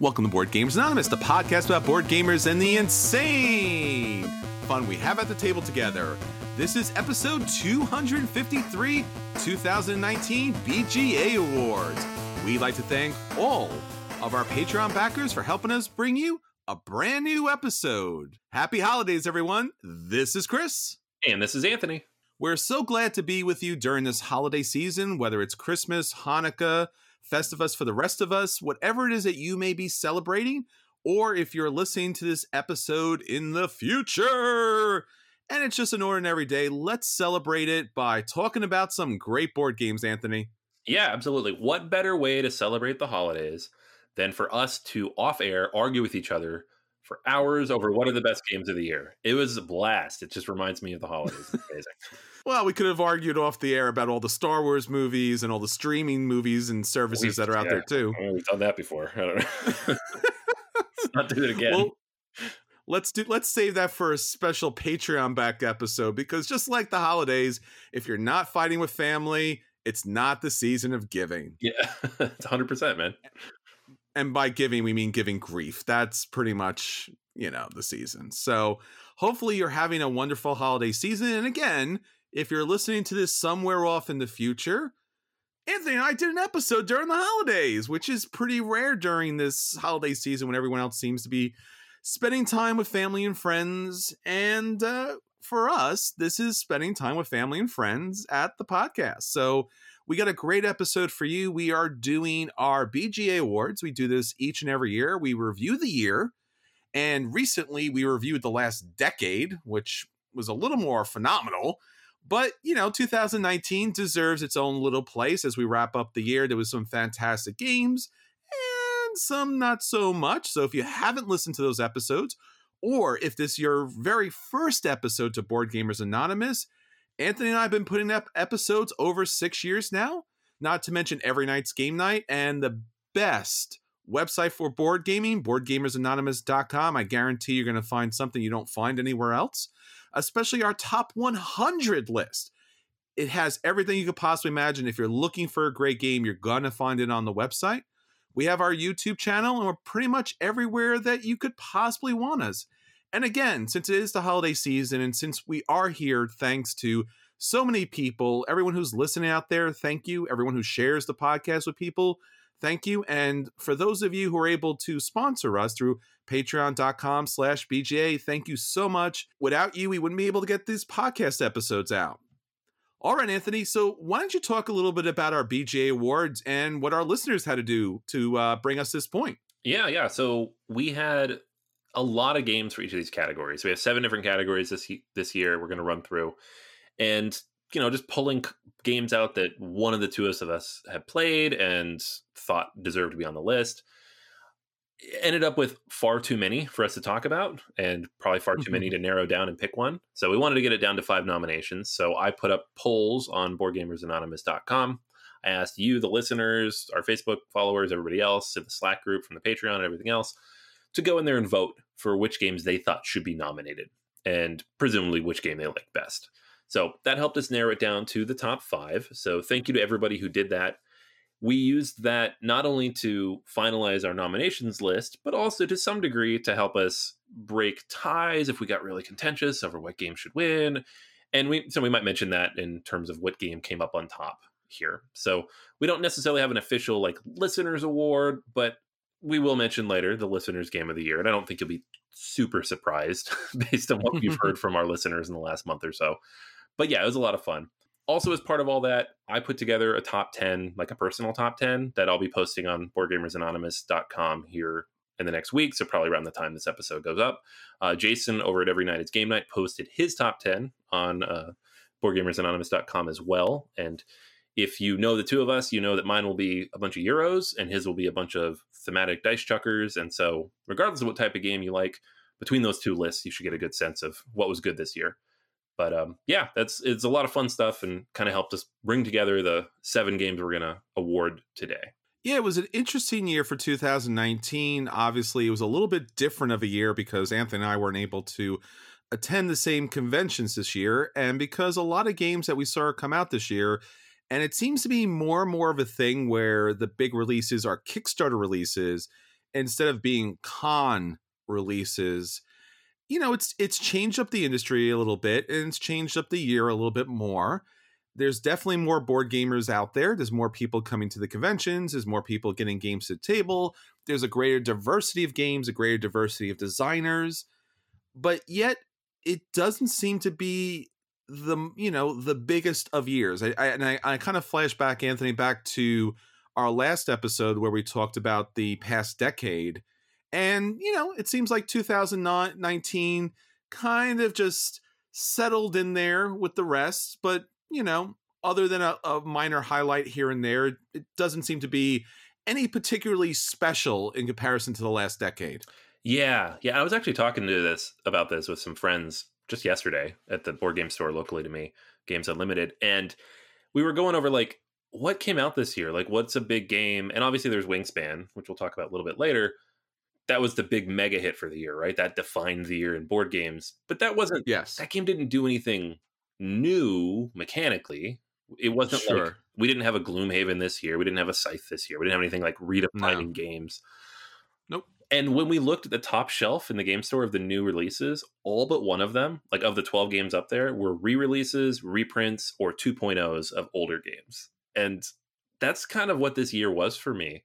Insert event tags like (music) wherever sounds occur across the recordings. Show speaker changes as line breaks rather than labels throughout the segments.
Welcome to Board Gamers Anonymous, the podcast about board gamers and the insane fun we have at the table together. This is episode 253, 2019 BGA Awards. We'd like to thank all of our Patreon backers for helping us bring you a brand new episode. Happy holidays, everyone. This is Chris.
And this is Anthony.
We're so glad to be with you during this holiday season, whether it's Christmas, Hanukkah, Festivus for the rest of us, whatever it is that you may be celebrating, or if you're listening to this episode in the future and it's just an ordinary day, let's celebrate it by talking about some great board games, Anthony.
Yeah, absolutely. What better way to celebrate the holidays than for us to off air argue with each other for hours over one of the best games of the year? It was a blast. It just reminds me of the holidays. It's amazing.
Well, we could have argued off the air about all the Star Wars movies and all the streaming movies and services
We've-
that are out
yeah,
there too.
I mean, we've done that before. I don't know. (laughs) Let's not do it again.
Well, let's do let's save that for a special Patreon back episode because just like the holidays, if you're not fighting with family, it's not the season of giving.
yeah, (laughs) it's 100%, man.
And by giving, we mean giving grief. That's pretty much, you know, the season. So hopefully you're having a wonderful holiday season. And again, if you're listening to this somewhere off in the future, Anthony and I did an episode during the holidays, which is pretty rare during this holiday season when everyone else seems to be spending time with family and friends. And uh, for us, this is spending time with family and friends at the podcast. So we got a great episode for you. We are doing our BGA Awards. We do this each and every year. We review the year. And recently we reviewed the last decade, which was a little more phenomenal. But, you know, 2019 deserves its own little place as we wrap up the year. There was some fantastic games and some not so much. So if you haven't listened to those episodes, or if this is your very first episode to Board Gamers Anonymous, Anthony and I have been putting up episodes over six years now, not to mention every night's game night and the best website for board gaming, boardgamersanonymous.com. I guarantee you're going to find something you don't find anywhere else, especially our top 100 list. It has everything you could possibly imagine. If you're looking for a great game, you're going to find it on the website. We have our YouTube channel, and we're pretty much everywhere that you could possibly want us. And again, since it is the holiday season, and since we are here thanks to so many people, everyone who's listening out there, thank you. Everyone who shares the podcast with people, thank you. And for those of you who are able to sponsor us through patreon.com slash BGA, thank you so much. Without you, we wouldn't be able to get these podcast episodes out. All right, Anthony. So why don't you talk a little bit about our BGA awards and what our listeners had to do to uh, bring us this point?
Yeah, yeah. So we had a lot of games for each of these categories. We have seven different categories this this year. We're going to run through, and you know, just pulling games out that one of the two of us have played and thought deserved to be on the list. Ended up with far too many for us to talk about, and probably far too many (laughs) to narrow down and pick one. So we wanted to get it down to five nominations. So I put up polls on BoardGamersAnonymous.com. I asked you, the listeners, our Facebook followers, everybody else, in the Slack group from the Patreon, and everything else, to go in there and vote for which games they thought should be nominated, and presumably which game they liked best. So that helped us narrow it down to the top five. So thank you to everybody who did that. We used that not only to finalize our nominations list, but also to some degree to help us break ties if we got really contentious over what game should win. And we so we might mention that in terms of what game came up on top here. So we don't necessarily have an official like listeners award, but we will mention later the listeners game of the year. And I don't think you'll be super surprised (laughs) based on what you've (laughs) heard from our listeners in the last month or so. But yeah, it was a lot of fun. Also, as part of all that, I put together a top 10, like a personal top 10 that I'll be posting on boardgamersanonymous.com here in the next week. So, probably around the time this episode goes up. Uh, Jason over at Every Night It's Game Night posted his top 10 on uh, boardgamersanonymous.com as well. And if you know the two of us, you know that mine will be a bunch of Euros and his will be a bunch of thematic dice chuckers. And so, regardless of what type of game you like, between those two lists, you should get a good sense of what was good this year. But um, yeah, that's it's a lot of fun stuff and kind of helped us bring together the seven games we're gonna award today.
Yeah, it was an interesting year for 2019. Obviously, it was a little bit different of a year because Anthony and I weren't able to attend the same conventions this year, and because a lot of games that we saw come out this year, and it seems to be more and more of a thing where the big releases are Kickstarter releases instead of being con releases, you know, it's it's changed up the industry a little bit and it's changed up the year a little bit more. There's definitely more board gamers out there. There's more people coming to the conventions. There's more people getting games to the table. There's a greater diversity of games, a greater diversity of designers. But yet, it doesn't seem to be the you know the biggest of years. I, I and I, I kind of flash back, Anthony, back to our last episode where we talked about the past decade, and you know it seems like 2019 kind of just settled in there with the rest, but you know other than a, a minor highlight here and there, it doesn't seem to be any particularly special in comparison to the last decade.
Yeah, yeah. I was actually talking to this about this with some friends just yesterday at the board game store locally to me, Games Unlimited, and we were going over like what came out this year, like what's a big game, and obviously there's Wingspan, which we'll talk about a little bit later. That was the big mega hit for the year, right? That defined the year in board games. But that wasn't.
Yes.
That game didn't do anything new mechanically. It wasn't
Sure.
like we didn't have a Gloomhaven this year. We didn't have a Scythe this year. We didn't have anything like redefining
No.
games.
Nope.
And when we looked at the top shelf in the game store of the new releases, all but one of them, like of the 12 games up there, were re releases, reprints, or 2.0s of older games. And that's kind of what this year was for me.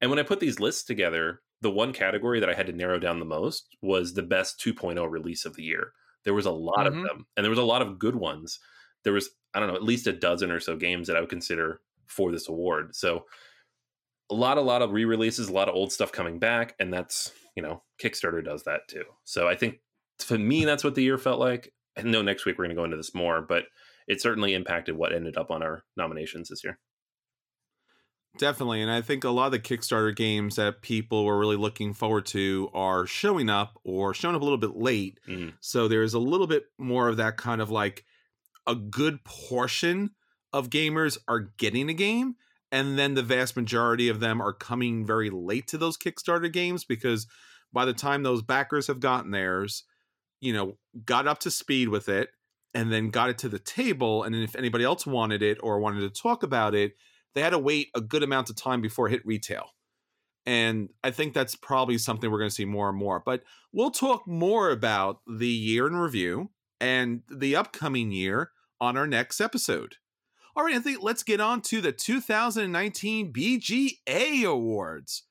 And when I put these lists together, the one category that I had to narrow down the most was the best 2.0 release of the year. There was a lot
Mhm.
of them, and there was a lot of good ones. There was, I don't know, at least a dozen or so games that I would consider for this award. So a lot, a lot of re-releases, a lot of old stuff coming back, and that's you know, Kickstarter does that too. So I think for me, that's what the year felt like. I know next week we're going to go into this more, but it certainly impacted what ended up on our nominations this year.
Definitely. And I think a lot of the Kickstarter games that people were really looking forward to are showing up or showing up a little bit late.
Mhm.
So there's a little bit more of that kind of like a good portion of gamers are getting a game. And then the vast majority of them are coming very late to those Kickstarter games because by the time those backers have gotten theirs, you know, got up to speed with it and then got it to the table. And then if anybody else wanted it or wanted to talk about it, they had to wait a good amount of time before it hit retail. And I think that's probably something we're going to see more and more. But we'll talk more about the year in review and the upcoming year on our next episode. All right, Anthony, let's get on to the 2019 BGA Awards.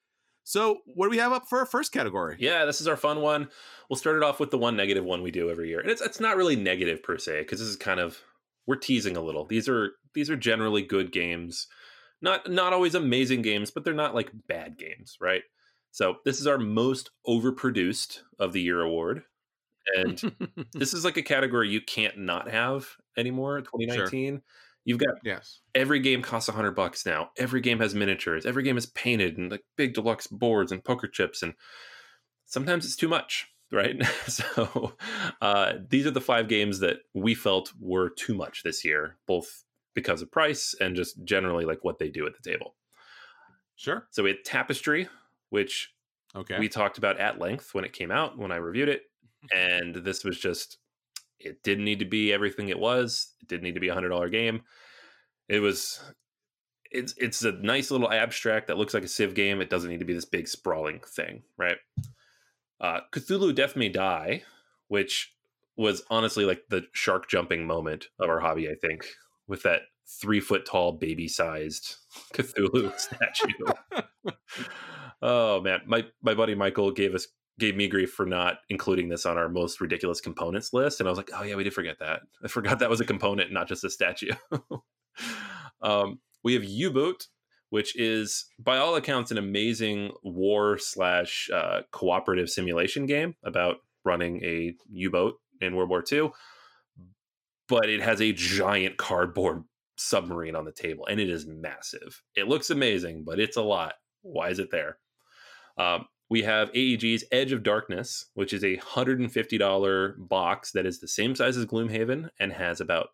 So, what do we have up for our first category?
Yeah, this is our fun one. We'll start it off with the one negative one we do every year, and it's it's not really negative per se because this is kind of we're teasing a little. These are these are generally good games, not not always amazing games, but they're not like bad games, right? So this is our most overproduced of the year award, and (laughs) this is like a category you can't not have anymore. 2019. You've got
yes.
every game costs a hundred bucks now. Every game has miniatures. Every game is painted and like big deluxe boards and poker chips, and sometimes it's too much, right? (laughs) so uh, these are the five games that we felt were too much this year, both because of price and just generally like what they do at the table.
Sure.
So we had Tapestry, which
Okay.
we talked about at length when it came out when I reviewed it, (laughs) and this was just it didn't need to be everything it was. It didn't need to be a hundred dollar game. It was it's it's a nice little abstract that looks like a Civ game. It doesn't need to be this big sprawling thing, right? Uh, Cthulhu Death May Die, which was honestly like the shark jumping moment of our hobby, I think, with that three foot tall baby sized (laughs) Cthulhu (laughs) statue. oh man, my my buddy Michael gave us gave me grief for not including this on our most ridiculous components list, and I was like, oh yeah, we did forget that. I forgot that was a component, not just a statue. (laughs) um, we have U boot, which is by all accounts an amazing war slash uh, cooperative simulation game about running a U boat in World War II. But it has a giant cardboard submarine on the table, and it is massive. It looks amazing, but it's a lot. Why is it there? Um, we have AEG's Edge of Darkness, which is a $150 box that is the same size as Gloomhaven and has about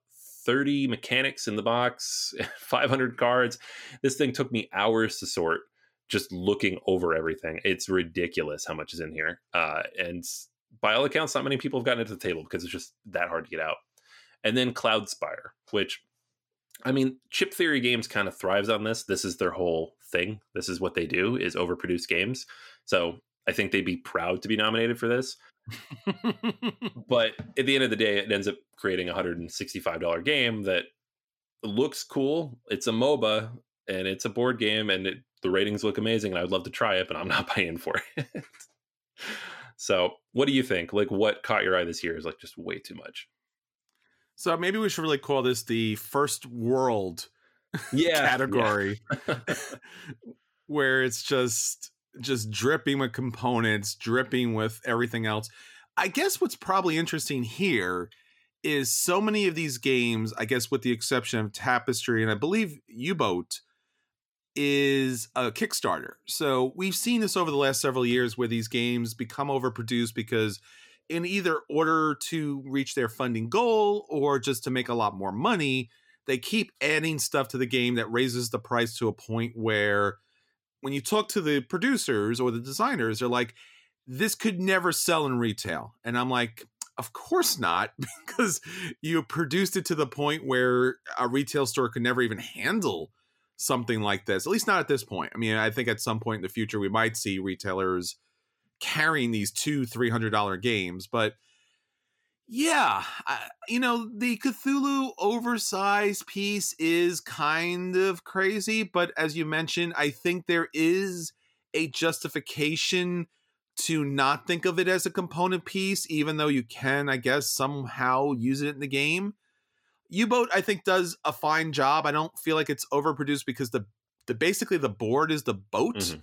30 mechanics in the box, (laughs) 500 cards. This thing took me hours to sort just looking over everything. It's ridiculous how much is in here. Uh, and by all accounts, not many people have gotten it to the table because it's just that hard to get out. And then Cloudspire, which I mean, Chip Theory Games kind of thrives on this. This is their whole thing. This is what they do is overproduce games. So I think they'd be proud to be nominated for this. (laughs) but at the end of the day, it ends up creating a $165 game that looks cool. It's a MOBA and it's a board game and it, the ratings look amazing and I would love to try it, but I'm (laughs) not paying for it. so what do you think? Like what caught your eye this year is like just way too much.
So maybe we should really call this the first world
yeah, (laughs)
category yeah. where it's just just dripping with components, dripping with everything else. I guess what's probably interesting here is so many of these games, I guess with the exception of Tapestry and I believe U-Boat is a Kickstarter. So we've seen this over the last several years where these games become overproduced because in either order to reach their funding goal or just to make a lot more money, they keep adding stuff to the game that raises the price to a point where when you talk to the producers or the designers, they're like, this could never sell in retail. And I'm like, of course not, (laughs) because you produced it to the point where a retail store could never even handle something like this, at least not at this point. I mean, I think at some point in the future, we might see retailers carrying these two, $300 games, but yeah, I, you know, the Cthulhu oversized piece is kind of crazy, but as you mentioned, I think there is a justification to not think of it as a component piece, even though you can, I guess, somehow use it in the game. U-boat, I think, does a fine job. I don't feel like it's overproduced because the the basically the board is the boat. Mm-hmm.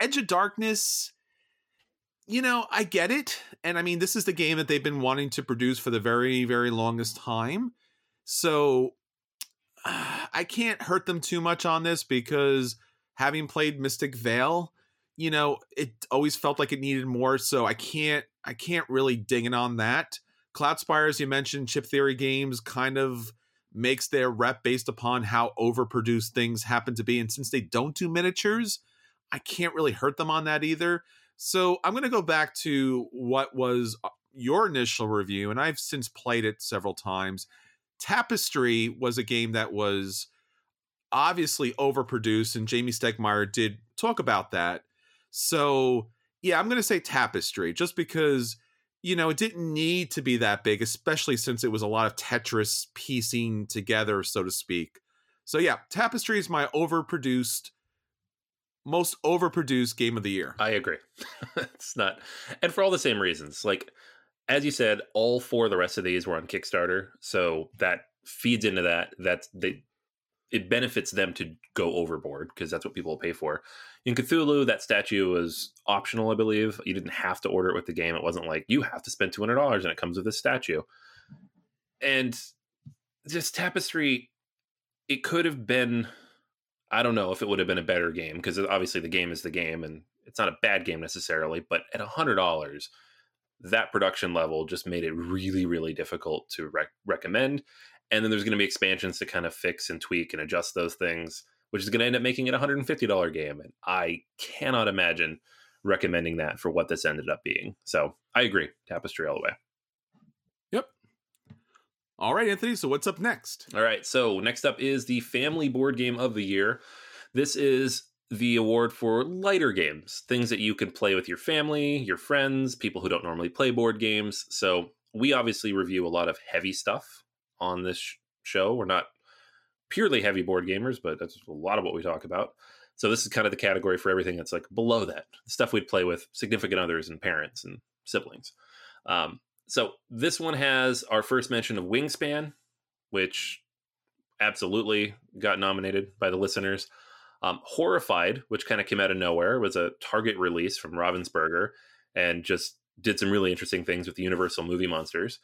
Edge of Darkness you know, I get it. And I mean, this is the game that they've been wanting to produce for the very, very longest time. So uh, (sighs) I can't hurt them too much on this because having played Mystic Vale, you know, it always felt like it needed more. So I can't, I can't really ding it on that. Cloudspire, as you mentioned, Chip Theory Games kind of makes their rep based upon how overproduced things happen to be. And since they don't do miniatures, I can't really hurt them on that either. So I'm going to go back to what was uh, your initial review, and I've since played it several times. Tapestry was a game that was obviously overproduced, and Jamey Stegmaier did talk about that. So, yeah, I'm going to say Tapestry just because, you know, it didn't need to be that big, especially since it was a lot of Tetris piecing together, so to speak. So, yeah, Tapestry is my overproduced most overproduced game of the year.
I agree. (laughs) it's not, and for all the same reasons. Like as you said, all four of the rest of these were on Kickstarter, so that feeds into that. That they it benefits them to go overboard because that's what people pay for. In Cthulhu, that statue was optional, I believe. You didn't have to order it with the game. It wasn't like you have to spend two hundred dollars and it comes with this statue. And this Tapestry, it could have been I don't know if it would have been a better game because obviously the game is the game and it's not a bad game necessarily, but at a hundred dollars, that production level just made it really, really difficult to rec- recommend. And then there's going to be expansions to kind of fix and tweak and adjust those things, which is going to end up making it a $150 game. And I cannot imagine recommending that for what this ended up being. So I agree. Tapestry all the way.
All right, Anthony. So what's up next?
All right. So next up is the Family Board Game of the Year. This is the award for lighter games, things that you can play with your family, your friends, people who don't normally play board games. So we obviously review a lot of heavy stuff on this show. We're not purely heavy board gamers, but that's a lot of what we talk about. So this is kind of the category for everything that's like below that stuff we'd play with significant others and parents and siblings. Um, so this one has our first mention of Wingspan, which absolutely got nominated by the listeners. Um, Horrified, which kind of came out of nowhere, was a Target release from Ravensburger and just did some really interesting things with the Universal movie monsters.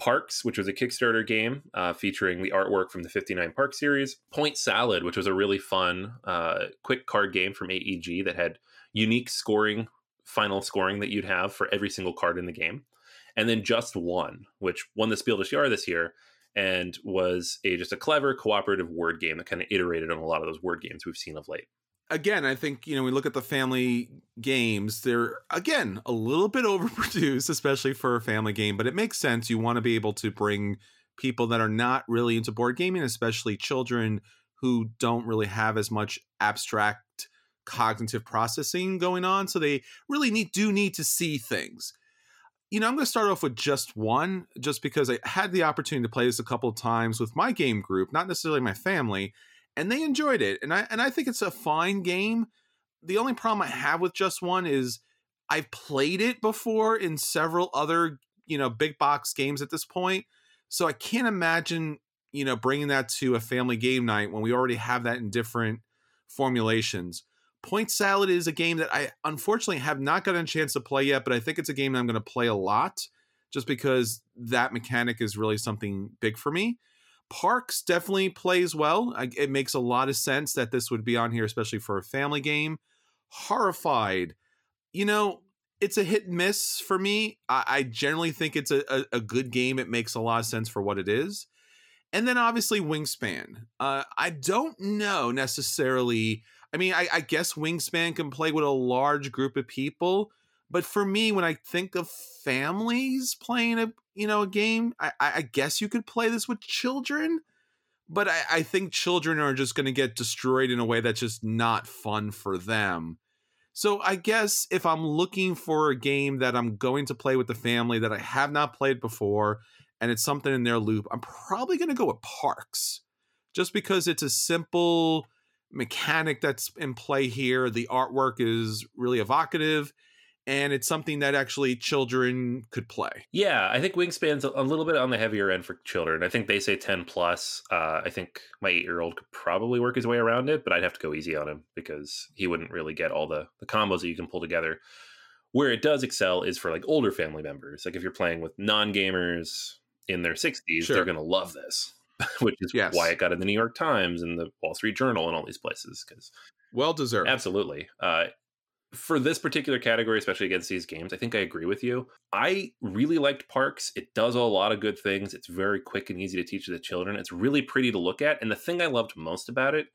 Parks, which was a Kickstarter game uh, featuring the artwork from the 59 Park series. Point Salad, which was a really fun, uh, quick card game from AEG that had unique scoring, final scoring that you'd have for every single card in the game and then just one, which won the Spiel des Jahres this year and was a just a clever cooperative word game that kind of iterated on a lot of those word games we've seen of late.
Again, I think you know we look at the family games; they're again a little bit (laughs) overproduced, especially for a family game. But it makes sense. You want to be able to bring people that are not really into board gaming, especially children who don't really have as much abstract cognitive processing going on. So they really need do need to see things. You know, I'm going to start off with just one, just because I had the opportunity to play this a couple of times with my game group, not necessarily my family, and they enjoyed it. And I and I think it's a fine game. The only problem I have with just one is I've played it before in several other, you know, big box games at this point. So I can't imagine, you know, bringing that to a family game night when we already have that in different formulations. Point Salad is a game that I unfortunately have not gotten a chance to play yet, but I think it's a game I'm going to play a lot just because that mechanic is really something big for me. Parks definitely plays well. I, it makes a lot of sense that this would be on here, especially for a family game. Horrified, you know, it's a hit and miss for me. I, I generally think it's a, a, a, good game. It makes a lot of sense for what it is. And then obviously Wingspan. Uh, I don't know necessarily. I mean, I, I guess Wingspan can play with a large group of people, but for me, when I think of families playing a you know a game, I, I guess you could play this with children. But I, I think children are just going to get destroyed in a way that's just not fun for them. So I guess if I'm looking for a game that I'm going to play with the family that I have not played before, and it's something in their loop, I'm probably going to go with Parks, just because it's a simple mechanic that's in play here. The artwork is really evocative and it's something that actually children could play.
Yeah, I think Wingspan's a little bit on the heavier end for children. I think they say 10 plus. Uh, I think my eight year old could probably work his way around it, but I'd have to go easy on him because he wouldn't really get all the, the combos that you can pull together. Where it does excel is for like older family members. Like if you're playing with non gamers in their 60s, sure. they're going to love this, (laughs) which is yes. why it got in the New York Times and the Wall Street Journal and all these places. Because
well deserved.
Absolutely. Uh, for this particular category, especially against these games, I think I agree with you. I really liked Parks. It does a lot of good things. It's very quick and easy to teach the children. It's really pretty to look at. And the thing I loved most about it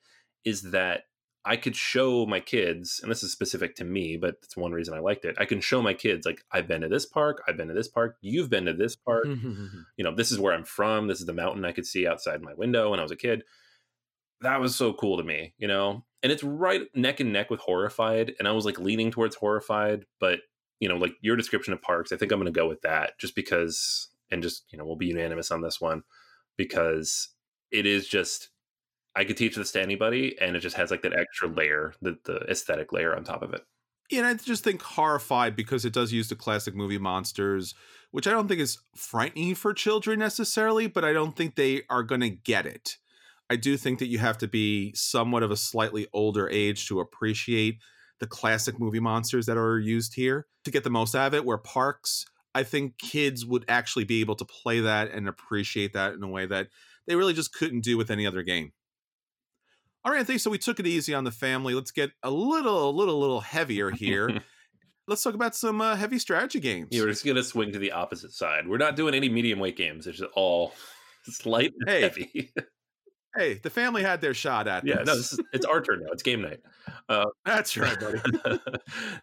is that I could show my kids, and this is specific to me, but it's one reason I liked it. I can show my kids, like, I've been to this park, I've been to this park, you've been to this park. (laughs) you know, this is where I'm from. This is the mountain I could see outside my window when I was a kid. That was so cool to me, you know? and it's right neck and neck with horrified and i was like leaning towards horrified but you know like your description of parks i think i'm going to go with that just because and just you know we'll be unanimous on this one because it is just i could teach this to anybody and it just has like that extra layer the, the aesthetic layer on top of it
yeah, and I just think horrified because it does use the classic movie monsters, which I don't think is frightening for children necessarily, but I don't think they are going to get it. I do think that you have to be somewhat of a slightly older age to appreciate the classic movie monsters that are used here to get the most out of it. Where Parks, I think kids would actually be able to play that and appreciate that in a way that they really just couldn't do with any other game. All right, Anthony. So we took it easy on the family. Let's get a little, a little, little heavier here. (laughs) Let's talk about some uh, heavy strategy games.
Yeah, we're just gonna swing to the opposite side. We're not doing any medium weight games. It's just all (laughs) it's light and hey, heavy. (laughs)
Hey, the family had their shot at
yeah, this. no, this is, it's our turn now. It's game night.
Uh, That's right, buddy.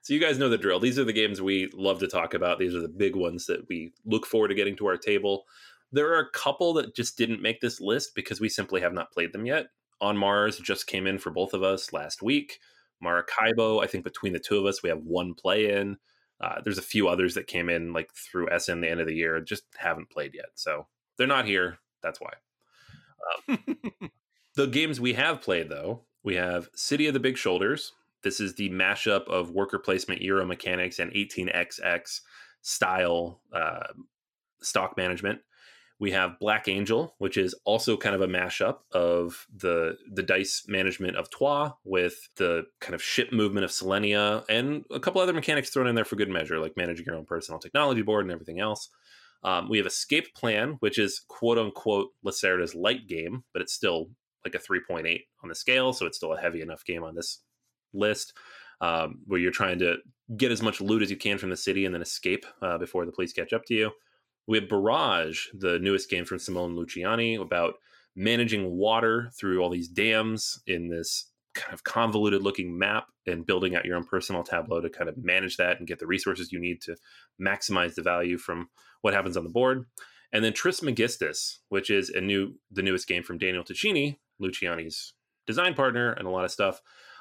so you guys know the drill. These are the games we love to talk about. These are the big ones that we look forward to getting to our table. There are a couple that just didn't make this list because we simply have not played them yet. On Mars just came in for both of us last week. Maracaibo, I think between the two of us, we have one play in. Uh, there's a few others that came in like through Essen the end of the year, just haven't played yet. So they're not here. That's why. Um, (laughs) the games we have played, though, we have City of the Big Shoulders. This is the mashup of worker placement, Euro mechanics, and 18xx style uh, stock management. We have Black Angel, which is also kind of a mashup of the the dice management of Troyes with the kind of ship movement of Solenia and a couple other mechanics thrown in there for good measure, like managing your own personal technology board and everything else. Um, we have Escape Plan, which is quote unquote Lacerda's light game, but it's still like a 3.8 on the scale. So it's still a heavy enough game on this list um, where you're trying to get as much loot as you can from the city and then escape uh, before the police catch up to you. We have Barrage, the newest game from Simone Luciani, about managing water through all these dams in this kind of convoluted looking map and building out your own personal tableau to kind of manage that and get the resources you need to maximize the value from what happens on the board. And then Trismegistus, which is a new the newest game from Daniel Tascini, Luciani's design partner, and a lot of stuff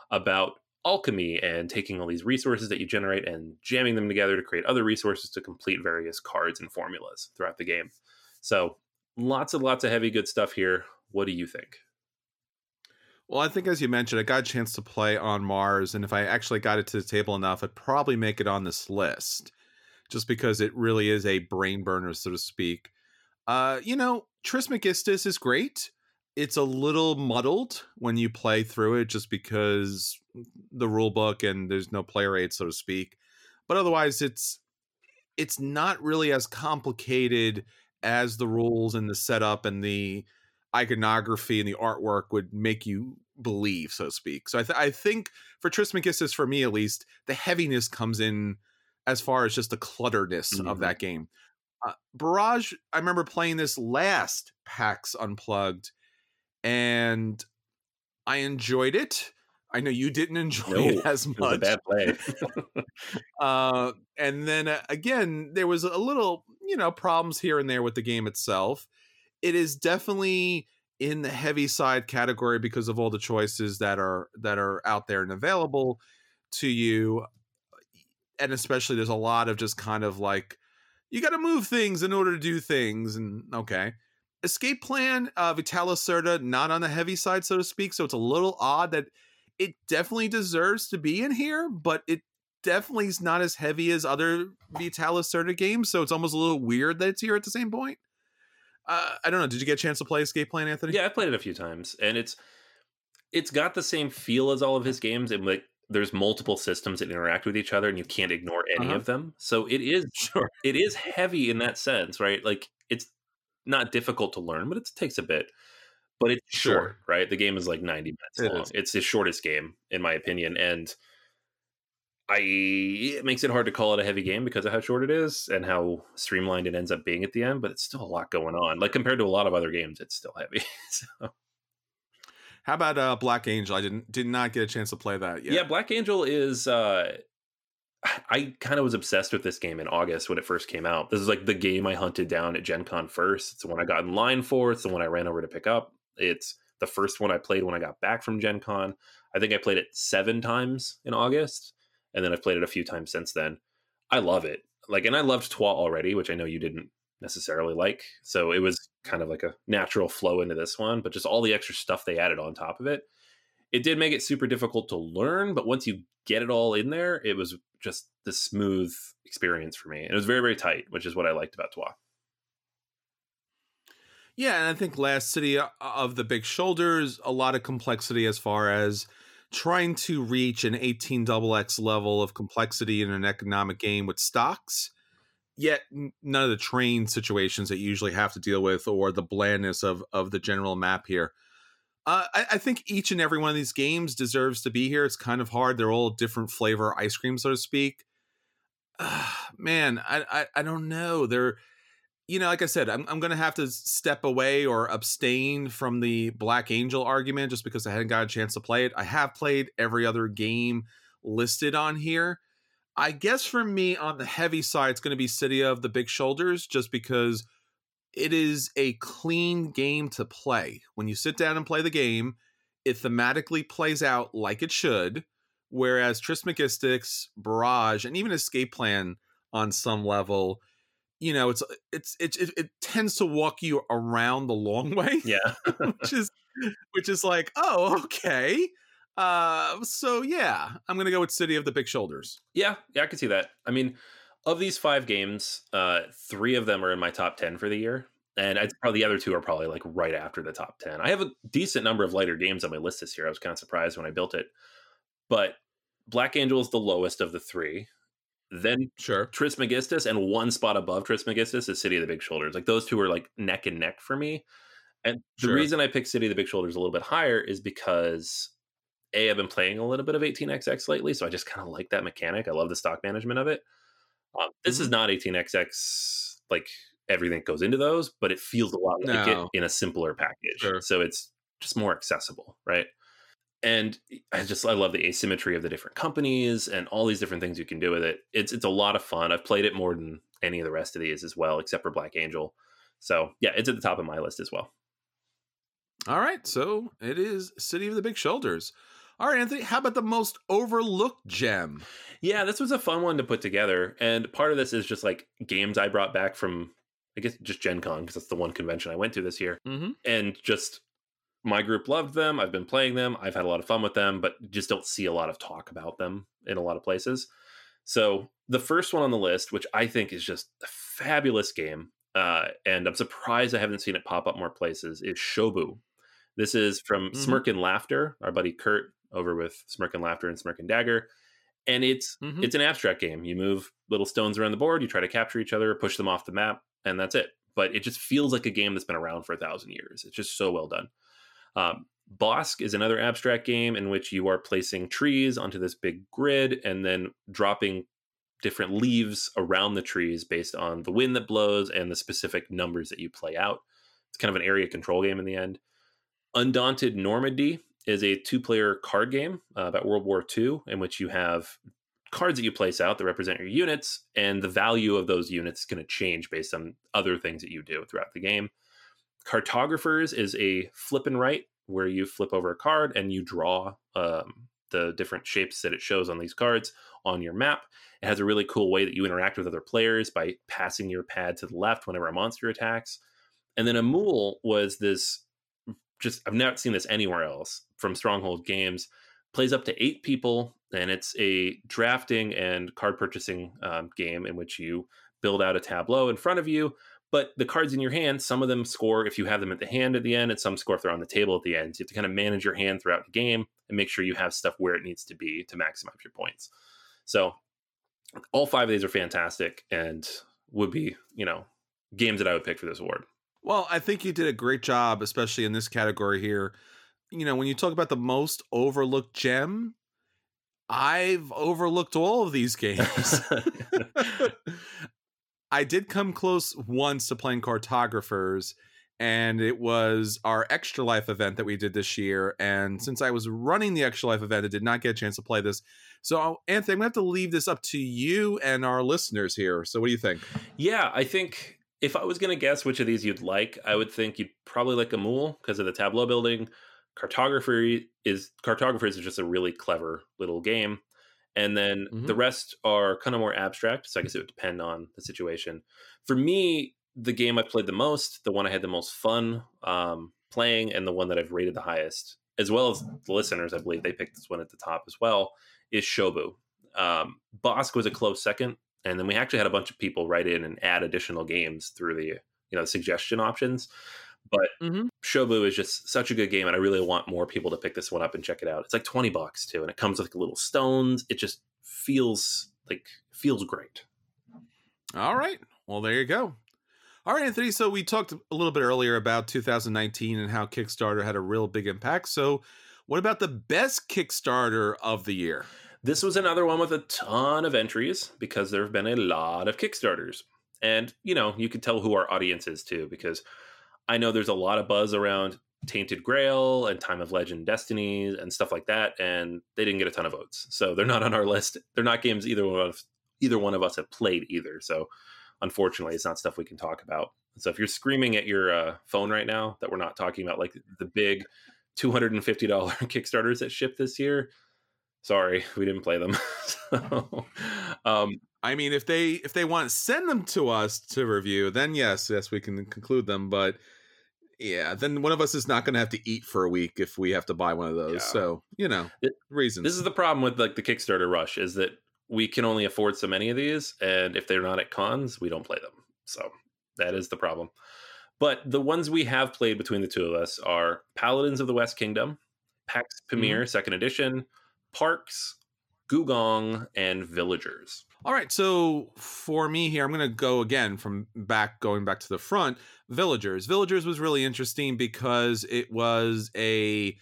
about alchemy and taking all these resources that you generate and jamming them together to create other resources to complete various cards and formulas throughout the game. So lots and lots of heavy good stuff here. What do you think?
Well, I think as you mentioned, I got a chance to play on Mars, and if I actually got it to the table enough, I'd probably make it on this list, just because it really is a brain burner, so to speak. Uh, you know, Trismegistus is great. It's a little muddled when you play through it, just because the rule book and there's no player aid, so to speak. But otherwise, it's it's not really as complicated as the rules and the setup and the iconography and the artwork would make you believe, so to speak. So I, th- I think for Trismegistus, for me at least, the heaviness comes in as far as just the clutteredness mm-hmm. of that game. Uh, Barrage, I remember playing this last PAX Unplugged, and I enjoyed it. I know you didn't (laughs) enjoy no, it as much. It was a
bad play. (laughs)
uh, and then uh, again, there was a little, you know, problems here and there with the game itself it is definitely in the heavy side category because of all the choices that are that are out there and available to you and especially there's a lot of just kind of like you got to move things in order to do things and okay escape plan uh vitalis Lacerda not on the heavy side so to speak so it's a little odd that it definitely deserves to be in here but it definitely is not as heavy as other vitalis Lacerda games so it's almost a little weird that it's here at the same point uh, I don't know. Did you get a chance to play Escape Plan, Anthony?
Yeah, I played it a few times, and it's it's got the same feel as all of his games. And like, there's multiple systems that interact with each other, and you can't ignore any uh-huh. of them. So it is (laughs) sure it is heavy in that sense, right? Like it's not difficult to learn, but it takes a bit. But it's sure. short, right? The game is like 90 minutes it long. Is. It's the shortest game, in my opinion, and I it makes it hard to call it a heavy game because of how short it is and how streamlined it ends up being at the end. But it's still a lot going on. Like compared to a lot of other games, it's still heavy. (laughs) so.
How about uh, Black Angel? I didn't did not get a chance to play that yet.
Yeah, Black Angel is. Uh, I kind of was obsessed with this game in August when it first came out. This is like the game I hunted down at Gen Con first. It's the one I got in line for. It's the one I ran over to pick up. It's the first one I played when I got back from Gen Con. I think I played it seven times in August and then I've played it a few times since then. I love it. Like, and I loved Troyes already, which I know you didn't necessarily like. So it was kind of like a natural flow into this one, but just all the extra stuff they added on top of it. It did make it super difficult to learn, but once you get it all in there, it was just the smooth experience for me. And it was very, very tight, which is what I liked about Troyes.
Yeah, and I think Last City uh, of the Big Shoulders, a lot of complexity as far as trying to reach an 18 double X level of complexity in an economic game with stocks, yet none of the train situations that you usually have to deal with or the blandness of of the general map here. Uh, I, I, think each and every one of these games deserves to be here. It's kind of hard; they're all different flavor ice cream, so to speak. Uh, (sighs) man, I, I I don't know. They're you know, like I said, I'm, I'm going to have to step away or abstain from the Black Angel argument just because I hadn't got a chance to play it. I have played every other game listed on here. I guess for me, on the heavy side, it's going to be City of the Big Shoulders just because it is a clean game to play. When you sit down and play the game, it thematically plays out like it should. Whereas Trismegistus, Barrage, and even Escape Plan on some level you know it's it's it, it, it tends to walk you around the long way
yeah (laughs)
which is which is like oh okay uh so yeah i'm gonna go with city of the big shoulders
yeah yeah i can see that i mean of these five games uh three of them are in my top 10 for the year and I'd probably the other two are probably like right after the top 10 i have a decent number of lighter games on my list this year i was kind of surprised when i built it but black angel is the lowest of the three then
sure.
Trismegistus and one spot above Trismegistus is City of the Big Shoulders. Like those two are like neck and neck for me. And the reason I picked City of the Big Shoulders a little bit higher is because A, I've been playing a little bit of 18XX lately, so I just kind of like that mechanic. I love the stock management of it. Um, this mm-hmm. is not 18XX like everything goes into those, but it feels a lot like no. it in a simpler package. Sure. So it's just more accessible, right? and I just I love the asymmetry of the different companies and all these different things you can do with it. It's it's a lot of fun. I've played it more than any of the rest of these as well, except for Black Angel. So yeah, it's at the top of my list as well.
All right, so it is City of the Big Shoulders. All right, Anthony, how about the most overlooked gem?
Yeah, this was a fun one to put together. And part of this is just like games I brought back from, I guess, just Gen Con, because that's the one convention I went to this year.
Mm-hmm.
And just my group loved them. I've been playing them. I've had a lot of fun with them, but just don't see a lot of talk about them in a lot of places. So the first one on the list, which I think is just a fabulous game, uh, and I'm surprised I haven't seen it pop up more places, is Shobu. This is from
Mhm.
Smirk and Laughter, our buddy Curt over with Smirk and Laughter and Smirk and Dagger. And it's
Mhm.
it's an abstract game. You move little stones around the board, you try to capture each other, push them off the map, and that's it. But it just feels like a game that's been around for a thousand years. It's just so well done. Um, Bosk is another abstract game in which you are placing trees onto this big grid and then dropping different leaves around the trees based on the wind that blows and the specific numbers that you play out. It's kind of an area control game in the end. Undaunted Normandy is a two player card game uh, about World War II in which you have cards that you place out that represent your units, and the value of those units is going to change based on other things that you do throughout the game. Cartographers is a flip and write where you flip over a card and you draw um, the different shapes that it shows on these cards on your map. It has a really cool way that you interact with other players by passing your pad to the left whenever a monster attacks. And then Amul was this just I've never seen this anywhere else from Stronghold Games. Plays up to eight people, and it's a drafting and card purchasing um, game in which you build out a tableau in front of you. But the cards in your hand, some of them score if you have them at the hand at the end, and some score if they're on the table at the end. So you have to kind of manage your hand throughout the game and make sure you have stuff where it needs to be to maximize your points. So all five of these are fantastic and would be, you know, games that I would pick for this award.
Well, I think you did a great job, especially in this category here. You know, when you talk about the most overlooked gem, I've overlooked all of these games. (laughs) I did come close once to playing cartographers, and it was our Extra Life event that we did this year. And mm. since I was running the Extra Life event, I did not get a chance to play this. So, Anthony, I'm going to have to leave this up to you and our listeners here. So, what do you think?
yeah, I think if I was going to guess which of these you'd like, I would think you'd probably like Amul because of the tableau building. Cartography is cartographers is just a really clever little game. And then
Mhm.
the rest are kind of more abstract. So I guess it would depend on the situation. For me, the game I played the most, the one I had the most fun um, playing, and the one that I've rated the highest, as well as the listeners, I believe they picked this one at the top as well, is Shobu. Um, Bosk was a close second, and then we actually had a bunch of people write in and add additional games through the you know suggestion options. But
Mhm.
Shobu is just such a good game, and I really want more people to pick this one up and check it out. It's like twenty bucks too, and it comes with like little stones. It just feels like feels great.
All right. Well, there you go. All right, Anthony. So we talked a little bit earlier about 2019 and how Kickstarter had a real big impact. So, what about the best Kickstarter of the year?
This was another one with a ton of entries because there have been a lot of Kickstarters. And, you know, you can tell who our audience is too, because I know there's a lot of buzz around Tainted Grail and Time of Legend Destinies and stuff like that, and they didn't get a ton of votes. So they're not on our list. They're not games either one of either one of us have played either. So unfortunately, it's not stuff we can talk about. So if you're screaming at your uh, phone right now that we're not talking about like the big $250 (laughs) Kickstarters that shipped this year, sorry, (laughs) we didn't play them. (laughs) so, um,
I mean, if they if they want to send them to us to review, then yes, yes, we can conclude them. But yeah, then one of us is not going to have to eat for a week if we have to buy one of those.
Yeah.
So you know,
It-
reasons.
this is the problem with like the Kickstarter rush is that we can only afford so many of these, and if they're not at cons, we don't play them. So that is the problem. But the ones we have played between the two of us are Paladins of the West Kingdom, PAX Pamir Second Edition, Parks, Gugong, and Villagers.
All right, so for me here, I'm going to go again from back, going back to the front. Villagers. Villagers was really interesting because it was a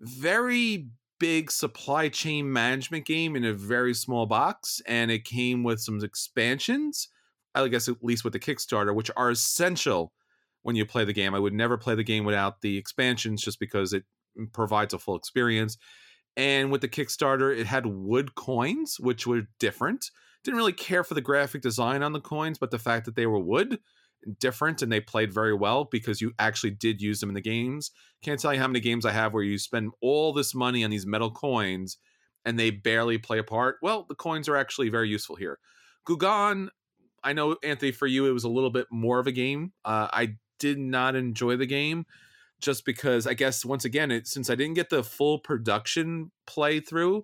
very big supply chain management game in a very small box, and it came with some expansions. I guess at least with the Kickstarter, which are essential when you play the game. I would never play the game without the expansions, just because it provides a full experience. And with the Kickstarter, it had wood coins, which were different didn't really care for the graphic design on the coins, but the fact that they were wood different and they played very well because you actually did use them in the games. Can't tell you how many games I have where you spend all this money on these metal coins and they barely play a part. Well, the coins are actually very useful here. Gugong, I know Anthony, for you it was a little bit more of a game. Uh, I did not enjoy the game just because I guess once again, it since I didn't get the full production playthrough,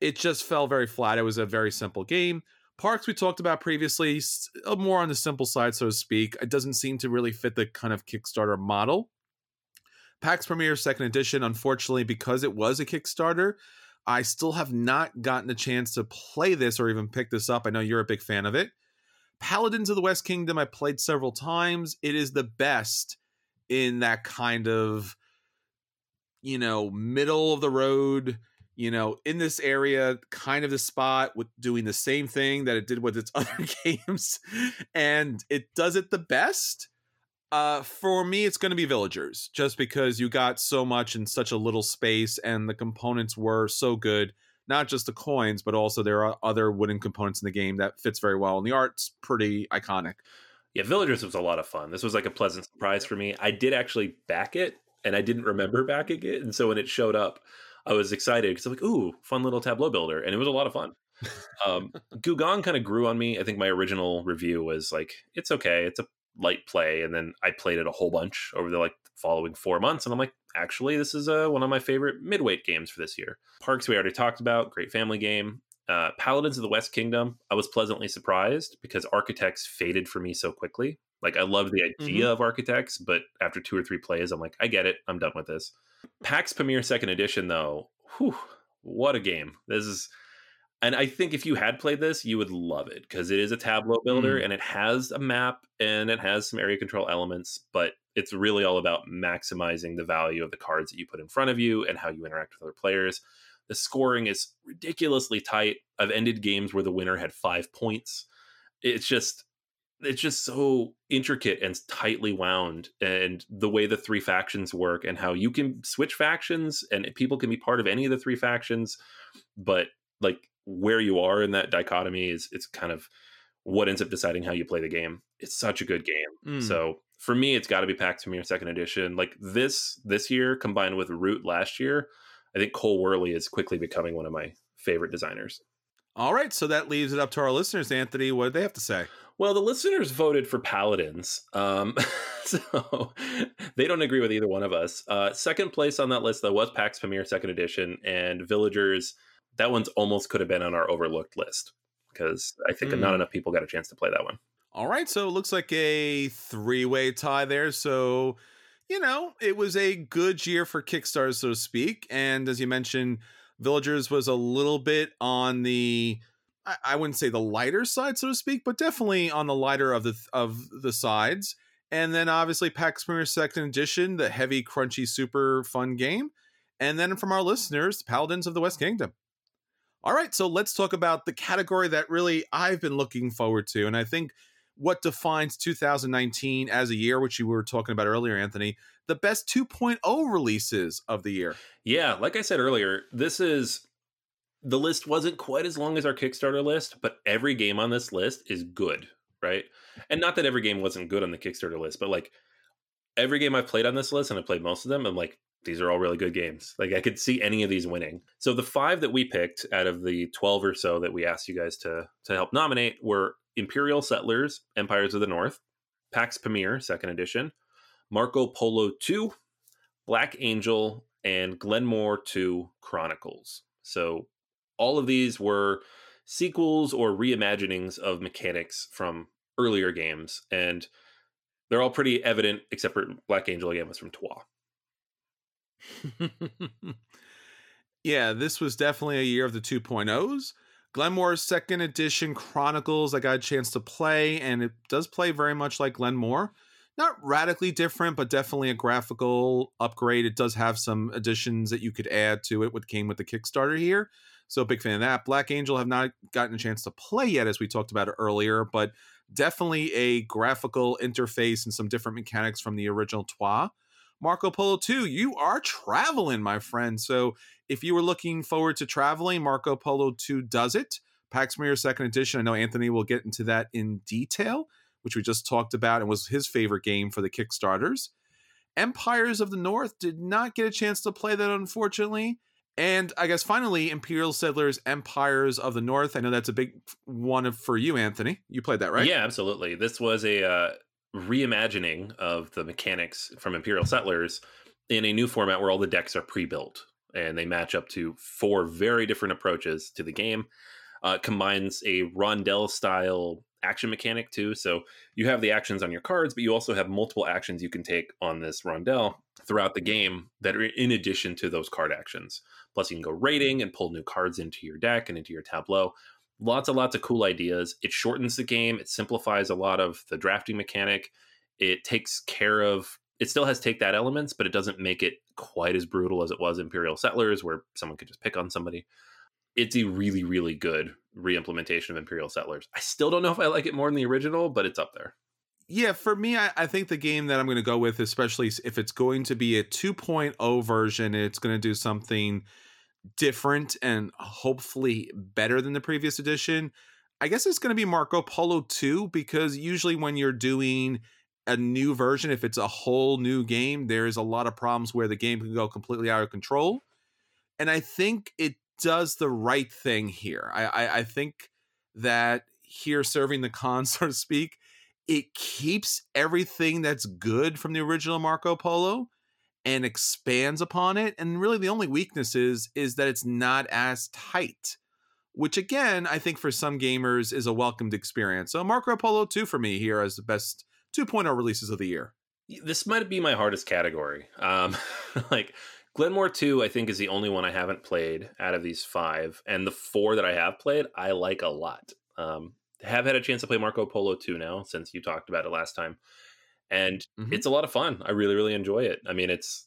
it just fell very flat. It was a very simple game. Parks we talked about previously, uh, more on the simple side, so to speak. It doesn't seem to really fit the kind of Kickstarter model. PAX Pamir Second Edition, unfortunately, because it was a Kickstarter, I still have not gotten a chance to play this or even pick this up. I know you're a big fan of it. Paladins of the West Kingdom, I played several times. It is the best in that kind of, you know, middle of the road you know, in this area, kind of the spot with doing the same thing that it did with its (laughs) other games, and it does it the best. Uh, for me, it's going to be Villagers, just because you got so much in such a little space, and the components were so good. Not just the coins, but also there are other wooden components in the game that fits very well, and the art's pretty iconic.
Yeah, Villagers was a lot of fun. This was like a pleasant surprise for me. I did actually back it, and I didn't remember backing it, and so when it showed up, I was excited because I'm like, ooh, fun little tableau builder, and it was a lot of fun. um, (laughs) Gugong kind of grew on me. I think my original review was like, it's okay, it's a light play, and then I played it a whole bunch over the like following four months, and I'm like, actually, this is uh, one of my favorite midweight games for this year. Parks we already talked about, great family game. Uh, Paladins of the West Kingdom, I was pleasantly surprised because Architects faded for me so quickly. Like I love the idea mm-hmm. of Architects, but after two or three plays, I'm like, I get it, I'm done with this. PAX Pamir Second Edition, though, whew, what a game! This is, and I think if you had played this, you would love it because it is a tableau builder mm. and it has a map and it has some area control elements, but it's really all about maximizing the value of the cards that you put in front of you and how you interact with other players. The scoring is ridiculously tight. I've ended games where the winner had five points. It's just it's just so intricate and tightly wound and the way the three factions work and how you can switch factions and people can be part of any of the three factions but like where you are in that dichotomy is it's kind of what ends up deciding how you play the game it's such a good game mm. so for me it's got to be PAX Pamir second edition like this this year combined with root last year i think cole wehrle is quickly becoming one of my favorite designers
all right, so that leaves it up to our listeners, Anthony. What do they have to say?
Well, the listeners voted for Paladins, um, (laughs) so they don't agree with either one of us. Uh, second place on that list, though, was PAX Pamir Second Edition, and Villagers. That one's almost could have been on our overlooked list because I think mm. not enough people got a chance to play that one.
All right, so it looks like a three-way tie there. So, you know, it was a good year for Kickstarter, so to speak. And as you mentioned, Villagers was a little bit on the I, wouldn't say the lighter side, so to speak, but definitely on the lighter of the of the sides. And then obviously PAX Pamir Second Edition, the heavy, crunchy, super fun game. And then from our listeners, Paladins of the West Kingdom. All right, so let's talk about the category that really I've been looking forward to. And I think what defines 2019 as a year, which you were talking about earlier, Anthony, the best 2.0 releases of the year.
Yeah, like I said earlier, this is the list wasn't quite as long as our Kickstarter list, but every game on this list is good, right? And not that every game wasn't good on the Kickstarter list, but like every game I've played on this list, and I played most of them, I'm like, these are all really good games. Like I could see any of these winning. So the five that we picked out of the 12 or so that we asked you guys to to help nominate were Imperial Settlers, Empires of the North, PAX Pamir, second edition, Marco Polo 2, Black Angel, and Glenmore 2 Chronicles. So all of these were sequels or reimaginings of mechanics from earlier games, and they're all pretty evident, except for Black Angel again was from Troyes. (laughs)
yeah, this was definitely a year of the 2.0s. Glenmore's second edition Chronicles, I got a chance to play, and it does play very much like Glenmore. Not radically different, but definitely a graphical upgrade. It does have some additions that you could add to it, what came with the Kickstarter here. So big fan of that. Black Angel have not gotten a chance to play yet, as we talked about earlier, but definitely a graphical interface and some different mechanics from the original Troyes. Marco Polo 2, you are traveling, my friend. So if you were looking forward to traveling, Marco Polo 2 does it. PAX Pamir second edition. I know Anthony will get into that in detail, which we just talked about and was his favorite game for the Kickstarters. Empires of the North did not get a chance to play that, unfortunately. And I guess finally, Imperial Settlers Empires of the North. I know that's a big one for you, Anthony. You played that, right?
Yeah, absolutely. This was a uh, reimagining of the mechanics from Imperial Settlers in a new format where all the decks are pre built and they match up to four very different approaches to the game. Uh, combines a rondel style action mechanic too. So you have the actions on your cards, but you also have multiple actions you can take on this rondel throughout the game that are in addition to those card actions. Plus, you can go raiding and pull new cards into your deck and into your tableau. Lots and lots of cool ideas. It shortens the game. It simplifies a lot of the drafting mechanic. It takes care of. It still has take that elements, but it doesn't make it quite as brutal as it was Imperial Settlers, where someone could just pick on somebody it's a really really good re-implementation of imperial settlers i still don't know if i like it more than the original but it's up there
yeah for me i, I think the game that i'm going to go with especially if it's going to be a 2.0 version it's going to do something different and hopefully better than the previous edition i guess it's going to be marco polo 2 because usually when you're doing a new version if it's a whole new game there's a lot of problems where the game can go completely out of control and i think it does the right thing here. I, I, I think that here serving the con, (laughs) so to speak, it keeps everything that's good from the original Marco Polo and expands upon it. And really, the only weakness is is that it's not as tight, which again, I think for some gamers is a welcomed experience. So Marco Polo 2 for me here as the best 2.0 releases of the year.
This might be my hardest category. Um, (laughs) like Glenmore 2, I think, is the only one I haven't played out of these five. And the four that I have played, I like a lot. Um, have had a chance to play Marco Polo 2 now since you talked about it last time. And mm-hmm. it's a lot of fun. I really, really enjoy it. I mean, it's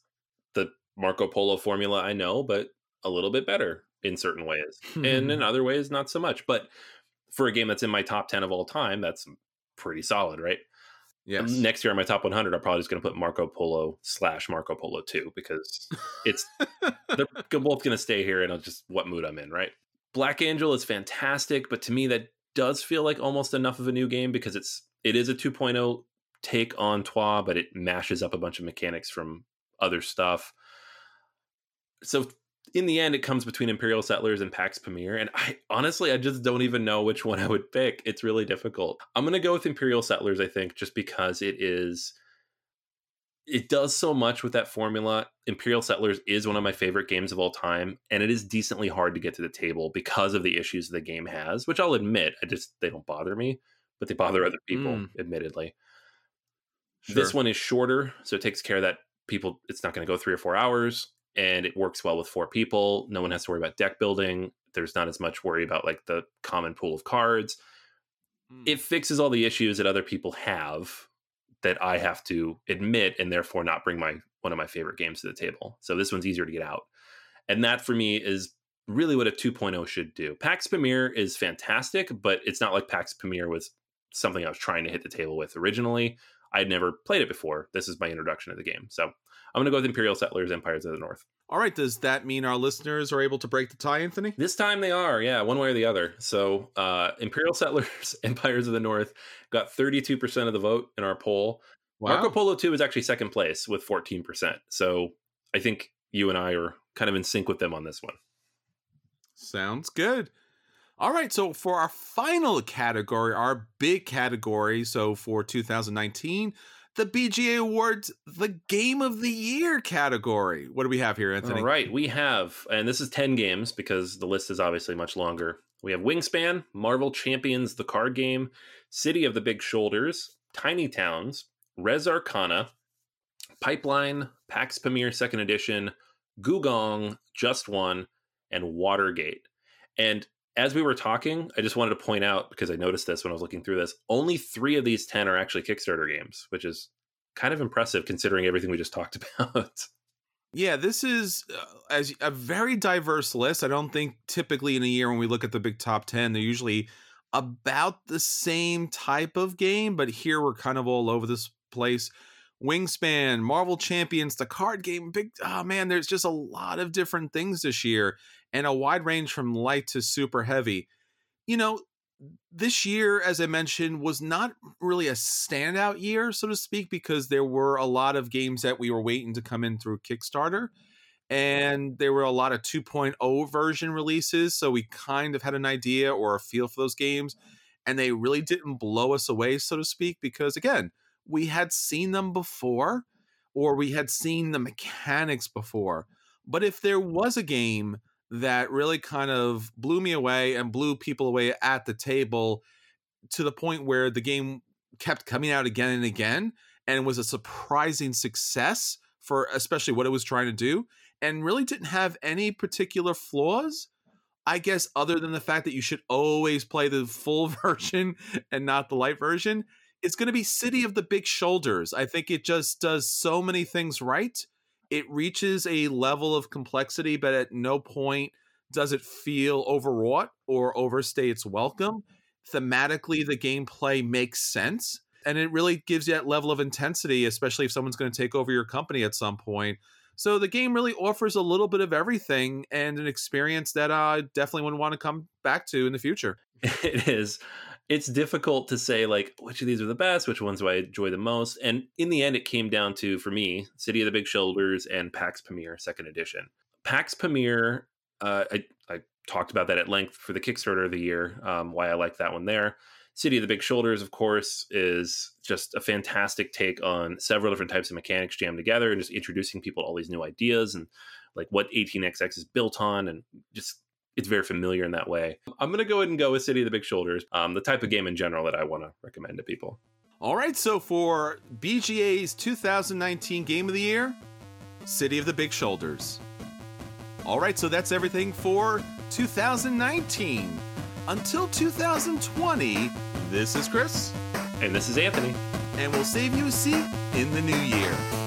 the Marco Polo formula I know, but a little bit better in certain ways. and in (laughs) other ways, not so much. But for a game that's in my top 10 of all time, that's pretty solid, right? Yes. Next year on my top 100, I'm probably just going to put Marco Polo slash Marco Polo 2 because it's they're (laughs) both going to stay here and I'll just what mood I'm in, right? Black Angel is fantastic, but to me that does feel like almost enough of a new game because it's it is a 2.0 take on Troyes, but it mashes up a bunch of mechanics from other stuff. So in the end, it comes between Imperial Settlers and Pax Pamir. And I honestly, I just don't even know which one (laughs) I would pick. It's really difficult. I'm going to go with Imperial Settlers, I think, just because it is. It does so much with that formula. Imperial Settlers is one of my favorite games of all time, and it is decently hard to get to the table because of the issues the game has, which I'll admit, I just they don't bother me, but they bother other people, mm. admittedly. Sure. This one is shorter, so it takes care that people it's not going to go 3 or 4 hours and it works well with four people. No one has to worry about deck building. There's not as much worry about like the common pool of cards. Mm. It fixes all the issues that other people have that I have to admit and therefore not bring my one of my favorite games to the table. So this one's easier to get out. And that for me is really what a 2.0 should do. Pax Pamir is fantastic, but it's not like Pax Pamir was something I was trying to hit the table with originally. I'd never played it before. This is my introduction to the game. So I'm going to go with Imperial Settlers, Empires of the North.
All right. Does that mean our listeners are able to break the tie, Anthony?
This time they are, yeah, one way or the other. So uh, Imperial (laughs) Settlers, Empires of the North got 32% of the vote in our poll. Wow. Marco Polo 2 is actually second place with 14%. So I think you and I are kind of in sync with them on this one.
Sounds good. All right, so for our final category, our big category, so for 2019, the BGA Awards, the Game of the Year category. What do we have here, Anthony?
All right, we have, and this is 10 games because the list is obviously much longer. We have Wingspan, Marvel Champions, the card game, City of the Big Shoulders, Tiny Towns, Res Arcana, Pipeline, Pax Pamir Second Edition, Gugong, Just One, and Watergate. And as we were talking, I just wanted to point out because I noticed this when I was looking through this. Only three of these ten are actually Kickstarter games, which is kind of impressive considering everything we just talked (laughs) about.
Yeah, this is uh, as a very diverse list. I don't think typically in a year when we look at the big top 10, they're usually about the same type of game, but here we're kind of all over this place. Wingspan, Marvel Champions, the card game, big oh man, there's just a lot of different things this year and a wide range from light to super heavy. You know, this year, as I mentioned, was not really a standout year, so to speak, because there were a lot of games that we were waiting to come in through Kickstarter. And there were a lot of 2.0 version releases. So we kind of had an idea or a feel for those games. And they really didn't blow us away, so to speak, because again, we had seen them before or we had seen the mechanics before. But if there was a game that really kind of blew me away and blew people away at the table to the point where the game kept coming out again and again and was a surprising success for especially what it was trying to do and really didn't have any particular flaws i guess other than the fact that you should always play the full (laughs) version and not the light version it's going to be city of the big shoulders i think it just does so many things right it reaches a level of complexity, but at no point does it feel overwrought or overstay its welcome. Thematically, the gameplay makes sense and it really gives you that level of intensity, especially if someone's going to take over your company at some point. So the game really offers a little bit of everything and an experience that I definitely would want to come back to in the future. (laughs)
It is it's difficult to say like which of these are the best, which ones do I enjoy the most. And in the end, it came down to for me, City of the Big Shoulders and PAX Pamir Second Edition. PAX Pamir, uh, I, I talked about that at length for the Kickstarter of the year, um, why I like that one there. City of the Big Shoulders, of course, is just a fantastic take on several different types of mechanics jammed together and just introducing people to all these new ideas and like what 18xx is built on and just it's very familiar in that way. I'm going to go ahead and go with City of the Big Shoulders, um, the type of game in general that I want to recommend to people.
All right, so for BGA's 2019 Game of the Year, City of the Big Shoulders. All right, so that's everything for 2019. Until 2020, this is Chris.
And this is Anthony.
And we'll save you a seat in the new year.